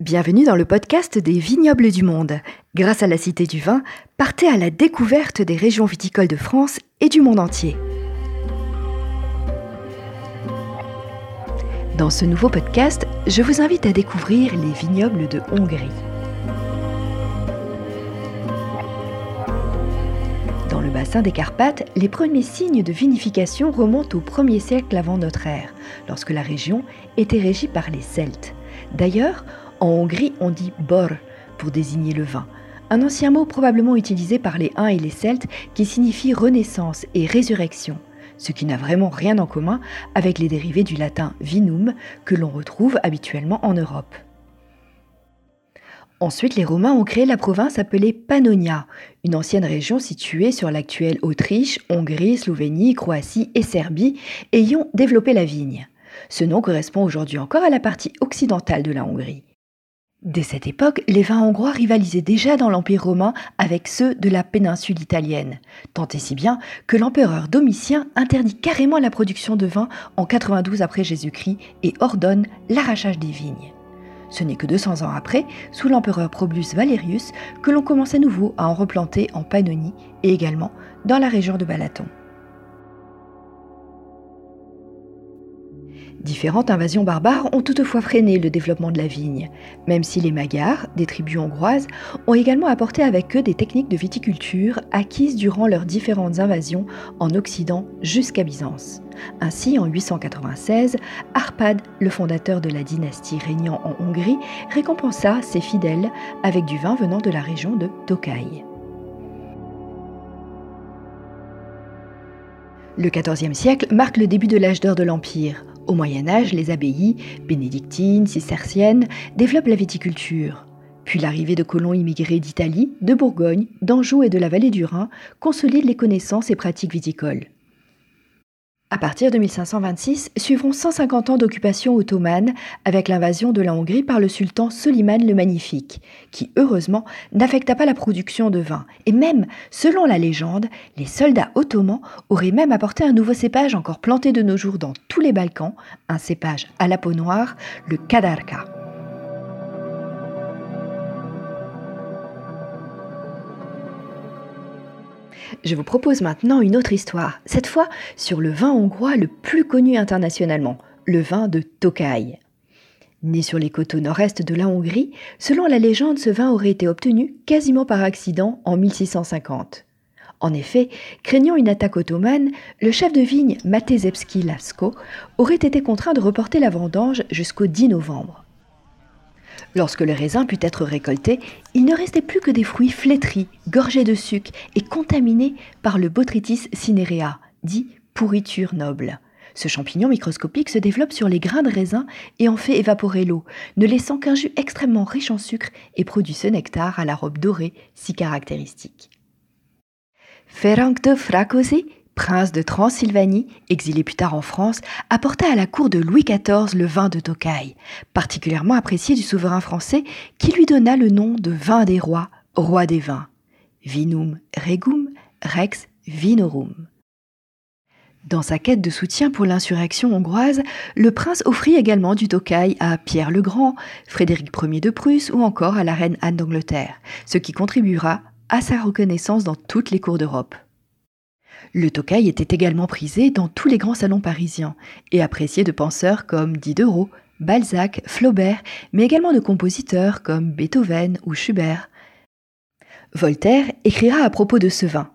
Bienvenue dans le podcast des vignobles du monde. Grâce à la Cité du Vin, partez à la découverte des régions viticoles de France et du monde entier. Dans ce nouveau podcast, je vous invite à découvrir les vignobles de Hongrie. Dans le bassin des Carpates, les premiers signes de vinification remontent au 1er siècle avant notre ère, lorsque la région était régie par les Celtes. D'ailleurs, en Hongrie, on dit bor pour désigner le vin, un ancien mot probablement utilisé par les Huns et les Celtes qui signifie renaissance et résurrection, ce qui n'a vraiment rien en commun avec les dérivés du latin vinum que l'on retrouve habituellement en Europe. Ensuite, les Romains ont créé la province appelée Pannonia, une ancienne région située sur l'actuelle Autriche, Hongrie, Slovénie, Croatie et Serbie, ayant développé la vigne. Ce nom correspond aujourd'hui encore à la partie occidentale de la Hongrie. Dès cette époque, les vins hongrois rivalisaient déjà dans l'Empire romain avec ceux de la péninsule italienne, tant et si bien que l'empereur Domitien interdit carrément la production de vin en 92 après Jésus-Christ et ordonne l'arrachage des vignes. Ce n'est que 200 ans après, sous l'empereur Probus Valerius, que l'on commence à nouveau à en replanter en Pannonie et également dans la région de Balaton. Différentes invasions barbares ont toutefois freiné le développement de la vigne, même si les Magyars, des tribus hongroises, ont également apporté avec eux des techniques de viticulture acquises durant leurs différentes invasions en Occident jusqu'à Byzance. Ainsi, en 896, Arpad, le fondateur de la dynastie régnant en Hongrie, récompensa ses fidèles avec du vin venant de la région de Tokai. Le XIVe siècle marque le début de l'âge d'or de l'Empire. Au Moyen Âge, les abbayes, bénédictines, cisterciennes, développent la viticulture. Puis l'arrivée de colons immigrés d'Italie, de Bourgogne, d'Anjou et de la vallée du Rhin consolide les connaissances et pratiques viticoles. À partir de 1526, suivront 150 ans d'occupation ottomane avec l'invasion de la Hongrie par le sultan Soliman le Magnifique, qui heureusement n'affecta pas la production de vin. Et même, selon la légende, les soldats ottomans auraient même apporté un nouveau cépage encore planté de nos jours dans tous les Balkans, un cépage à la peau noire, le Kadarka. Je vous propose maintenant une autre histoire, cette fois sur le vin hongrois le plus connu internationalement, le vin de Tokai. Né sur les coteaux nord-est de la Hongrie, selon la légende, ce vin aurait été obtenu quasiment par accident en 1650. En effet, craignant une attaque ottomane, le chef de vigne Matezewski Lasko aurait été contraint de reporter la vendange jusqu'au 10 novembre. Lorsque le raisin put être récolté, il ne restait plus que des fruits flétris, gorgés de sucre et contaminés par le Botrytis cinerea, dit pourriture noble. Ce champignon microscopique se développe sur les grains de raisin et en fait évaporer l'eau, ne laissant qu'un jus extrêmement riche en sucre et produit ce nectar à la robe dorée si caractéristique. De prince de Transylvanie, exilé plus tard en France, apporta à la cour de Louis XIV le vin de Tokai, particulièrement apprécié du souverain français qui lui donna le nom de vin des rois, roi des vins. Vinum regum, rex vinorum. Dans sa quête de soutien pour l'insurrection hongroise, le prince offrit également du Tokai à Pierre le Grand, Frédéric Ier de Prusse ou encore à la reine Anne d'Angleterre, ce qui contribuera à sa reconnaissance dans toutes les cours d'Europe. Le tokai était également prisé dans tous les grands salons parisiens et apprécié de penseurs comme Diderot, Balzac, Flaubert, mais également de compositeurs comme Beethoven ou Schubert. Voltaire écrira à propos de ce vin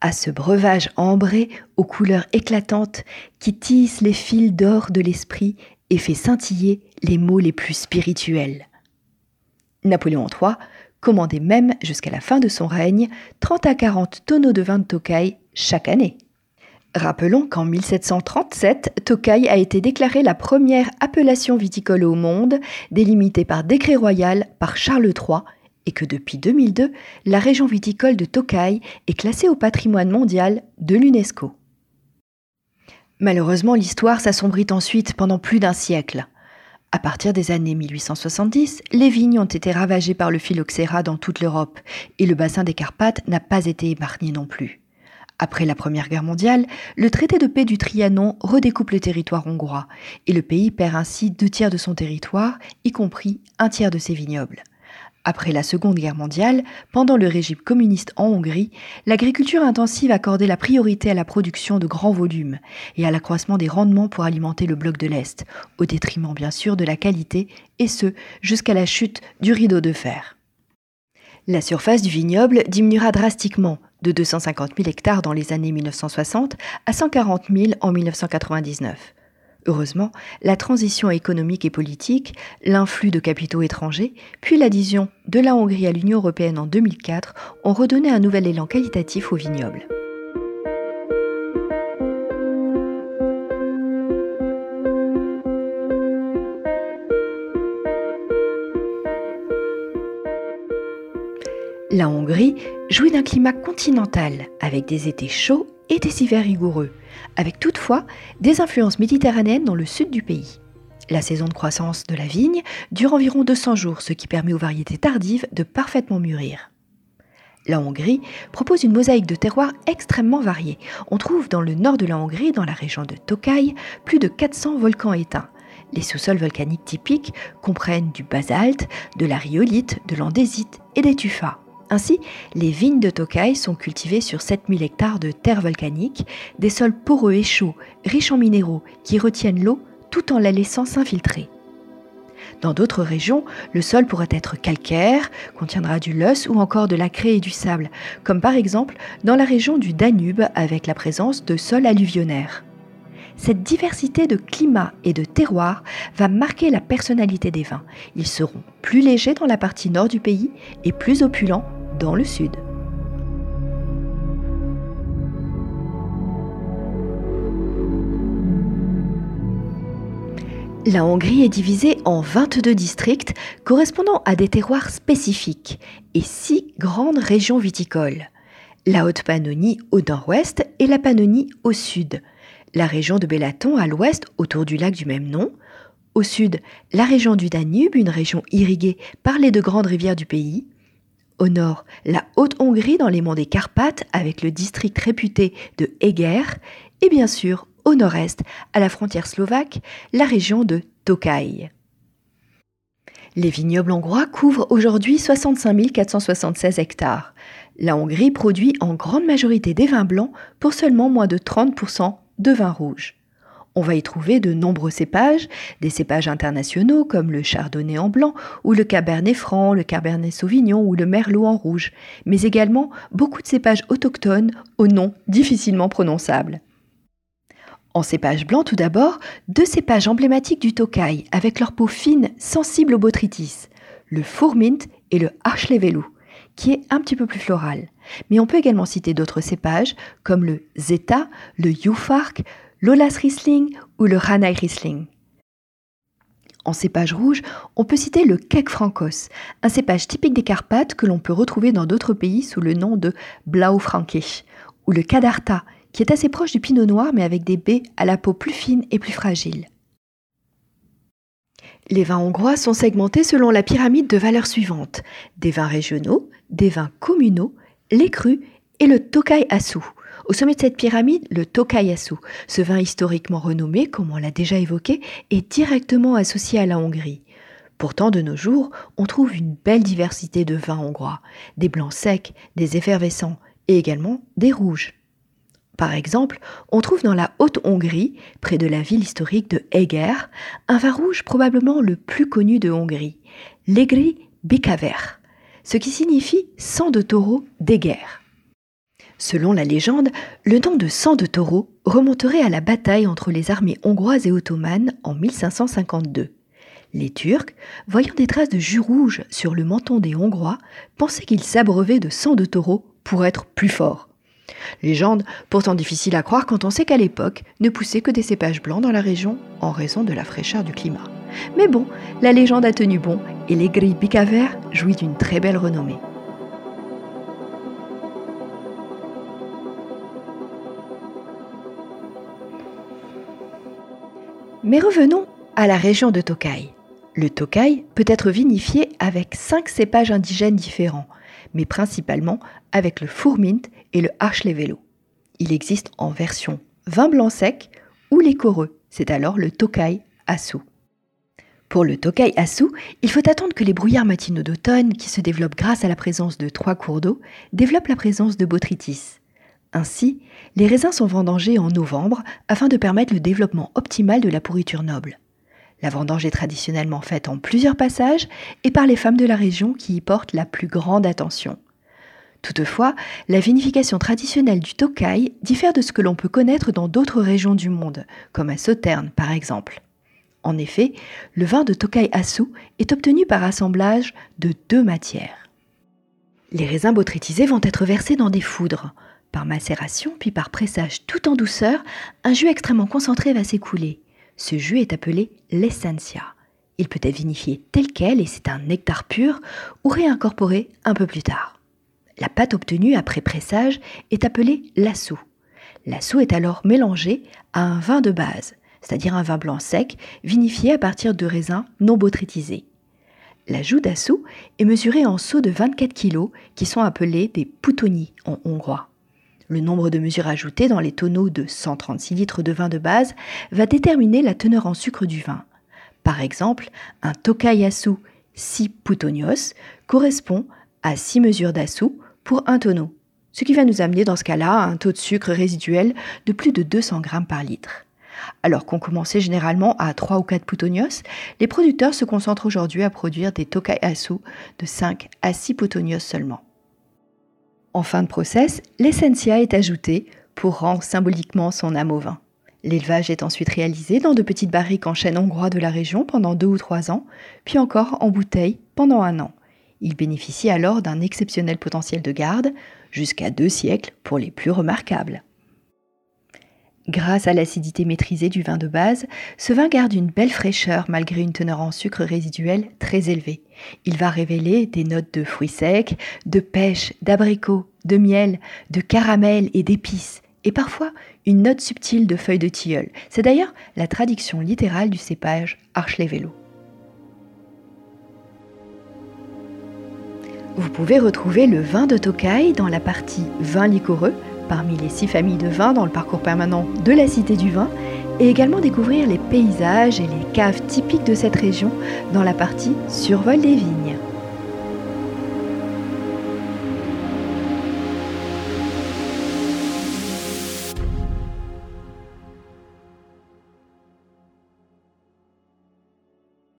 à ce breuvage ambré aux couleurs éclatantes qui tisse les fils d'or de l'esprit et fait scintiller les mots les plus spirituels. Napoléon III commandait même jusqu'à la fin de son règne 30 à 40 tonneaux de vin de Tokai chaque année. Rappelons qu'en 1737, Tokai a été déclarée la première appellation viticole au monde, délimitée par décret royal par Charles III, et que depuis 2002, la région viticole de Tokai est classée au patrimoine mondial de l'UNESCO. Malheureusement, l'histoire s'assombrit ensuite pendant plus d'un siècle. À partir des années 1870, les vignes ont été ravagées par le phylloxéra dans toute l'Europe, et le bassin des Carpates n'a pas été épargné non plus. Après la Première Guerre mondiale, le traité de paix du Trianon redécoupe le territoire hongrois, et le pays perd ainsi deux tiers de son territoire, y compris un tiers de ses vignobles. Après la Seconde Guerre mondiale, pendant le régime communiste en Hongrie, l'agriculture intensive accordait la priorité à la production de grands volumes et à l'accroissement des rendements pour alimenter le bloc de l'Est, au détriment bien sûr de la qualité, et ce, jusqu'à la chute du rideau de fer. La surface du vignoble diminuera drastiquement, de 250 000 hectares dans les années 1960 à 140 000 en 1999. Heureusement, la transition économique et politique, l'influx de capitaux étrangers, puis l'adhésion de la Hongrie à l'Union européenne en 2004 ont redonné un nouvel élan qualitatif au vignoble. La Hongrie jouit d'un climat continental avec des étés chauds et des hivers rigoureux, avec toutefois des influences méditerranéennes dans le sud du pays. La saison de croissance de la vigne dure environ 200 jours, ce qui permet aux variétés tardives de parfaitement mûrir. La Hongrie propose une mosaïque de terroirs extrêmement variée. On trouve dans le nord de la Hongrie, dans la région de Tokaj, plus de 400 volcans éteints. Les sous-sols volcaniques typiques comprennent du basalte, de la rhyolite, de l'andésite et des tufas. Ainsi, les vignes de Tokai sont cultivées sur 7000 hectares de terre volcanique, des sols poreux et chauds, riches en minéraux, qui retiennent l'eau tout en la laissant s'infiltrer. Dans d'autres régions, le sol pourrait être calcaire, contiendra du loess ou encore de la craie et du sable, comme par exemple dans la région du Danube avec la présence de sols alluvionnaires. Cette diversité de climats et de terroirs va marquer la personnalité des vins. Ils seront plus légers dans la partie nord du pays et plus opulents dans le sud. La Hongrie est divisée en 22 districts correspondant à des terroirs spécifiques et six grandes régions viticoles. La Haute-Pannonie au nord-ouest et la Pannonie au sud. La région de Bélaton à l'ouest autour du lac du même nom. Au sud, la région du Danube, une région irriguée par les deux grandes rivières du pays. Au nord, la Haute-Hongrie dans les monts des Carpates avec le district réputé de Eger. Et bien sûr, au nord-est, à la frontière slovaque, la région de Tokaj. Les vignobles hongrois couvrent aujourd'hui 65 476 hectares. La Hongrie produit en grande majorité des vins blancs pour seulement moins de 30% de vins rouges. On va y trouver de nombreux cépages, des cépages internationaux comme le chardonnay en blanc ou le cabernet franc, le cabernet sauvignon ou le merlot en rouge, mais également beaucoup de cépages autochtones aux noms difficilement prononçables. En cépage blanc tout d'abord, deux cépages emblématiques du Tokai avec leur peau fine sensible au botrytis, le Fourmint et le Archlevelou, qui est un petit peu plus floral. Mais on peut également citer d'autres cépages comme le Zeta, le Youfark, l'Olas Riesling ou le Ranai Riesling. En cépage rouge, on peut citer le Kek Frankos, un cépage typique des Carpates que l'on peut retrouver dans d'autres pays sous le nom de Blaufränkisch, ou le Kadarta, qui est assez proche du pinot noir mais avec des baies à la peau plus fine et plus fragile. Les vins hongrois sont segmentés selon la pyramide de valeurs suivantes des vins régionaux, des vins communaux, les crus et le Tokai Asu. Au sommet de cette pyramide, le Tokayasu, ce vin historiquement renommé, comme on l'a déjà évoqué, est directement associé à la Hongrie. Pourtant, de nos jours, on trouve une belle diversité de vins hongrois, des blancs secs, des effervescents et également des rouges. Par exemple, on trouve dans la Haute-Hongrie, près de la ville historique de Eger, un vin rouge probablement le plus connu de Hongrie, l'Egri Bikaver, ce qui signifie sang de taureau d'Eger. Selon la légende, le nom de sang de taureau remonterait à la bataille entre les armées hongroises et ottomanes en 1552. Les Turcs, voyant des traces de jus rouge sur le menton des Hongrois, pensaient qu'ils s'abreuvaient de sang de taureau pour être plus forts. Légende pourtant difficile à croire quand on sait qu'à l'époque ne poussaient que des cépages blancs dans la région en raison de la fraîcheur du climat. Mais bon, la légende a tenu bon et les grilles Bicaver jouit d'une très belle renommée. Mais revenons à la région de Tokai. Le Tokai peut être vinifié avec cinq cépages indigènes différents, mais principalement avec le Fourmint et le Archlevelo. Il existe en version vin blanc sec ou liquoreux, c'est alors le Tokai Asu. Pour le Tokai Asu, il faut attendre que les brouillards matinaux d'automne, qui se développent grâce à la présence de trois cours d'eau, développent la présence de botrytis. Ainsi, les raisins sont vendangés en novembre afin de permettre le développement optimal de la pourriture noble. La vendange est traditionnellement faite en plusieurs passages et par les femmes de la région qui y portent la plus grande attention. Toutefois, la vinification traditionnelle du Tokai diffère de ce que l'on peut connaître dans d'autres régions du monde, comme à Sauternes par exemple. En effet, le vin de Tokai Asu est obtenu par assemblage de deux matières. Les raisins botrytisés vont être versés dans des foudres. Par macération puis par pressage tout en douceur, un jus extrêmement concentré va s'écouler. Ce jus est appelé l'essentia. Il peut être vinifié tel quel et c'est un nectar pur ou réincorporé un peu plus tard. La pâte obtenue après pressage est appelée l'assou. L'assou est alors mélangé à un vin de base, c'est-à-dire un vin blanc sec, vinifié à partir de raisins non botrytisés. L'ajout d'assou est mesuré en seaux de 24 kg qui sont appelés des poutonis en hongrois. Le nombre de mesures ajoutées dans les tonneaux de 136 litres de vin de base va déterminer la teneur en sucre du vin. Par exemple, un Tokayasu 6 Poutonios correspond à 6 mesures d'assou pour un tonneau, ce qui va nous amener dans ce cas-là à un taux de sucre résiduel de plus de 200 grammes par litre. Alors qu'on commençait généralement à 3 ou 4 Poutonios, les producteurs se concentrent aujourd'hui à produire des Tokayasu de 5 à 6 Poutonios seulement. En fin de process, l'essentia est ajoutée pour rendre symboliquement son âme au vin. L'élevage est ensuite réalisé dans de petites barriques en chêne hongrois de la région pendant deux ou trois ans, puis encore en bouteille pendant un an. Il bénéficie alors d'un exceptionnel potentiel de garde, jusqu'à deux siècles pour les plus remarquables. Grâce à l'acidité maîtrisée du vin de base, ce vin garde une belle fraîcheur malgré une teneur en sucre résiduel très élevée. Il va révéler des notes de fruits secs, de pêche, d'abricot, de miel, de caramel et d'épices, et parfois une note subtile de feuilles de tilleul. C'est d'ailleurs la traduction littérale du cépage Archlevello. Vous pouvez retrouver le vin de Tokai dans la partie vin liquoreux parmi les six familles de vins dans le parcours permanent de la Cité du Vin et également découvrir les paysages et les caves typiques de cette région dans la partie Survol des vignes.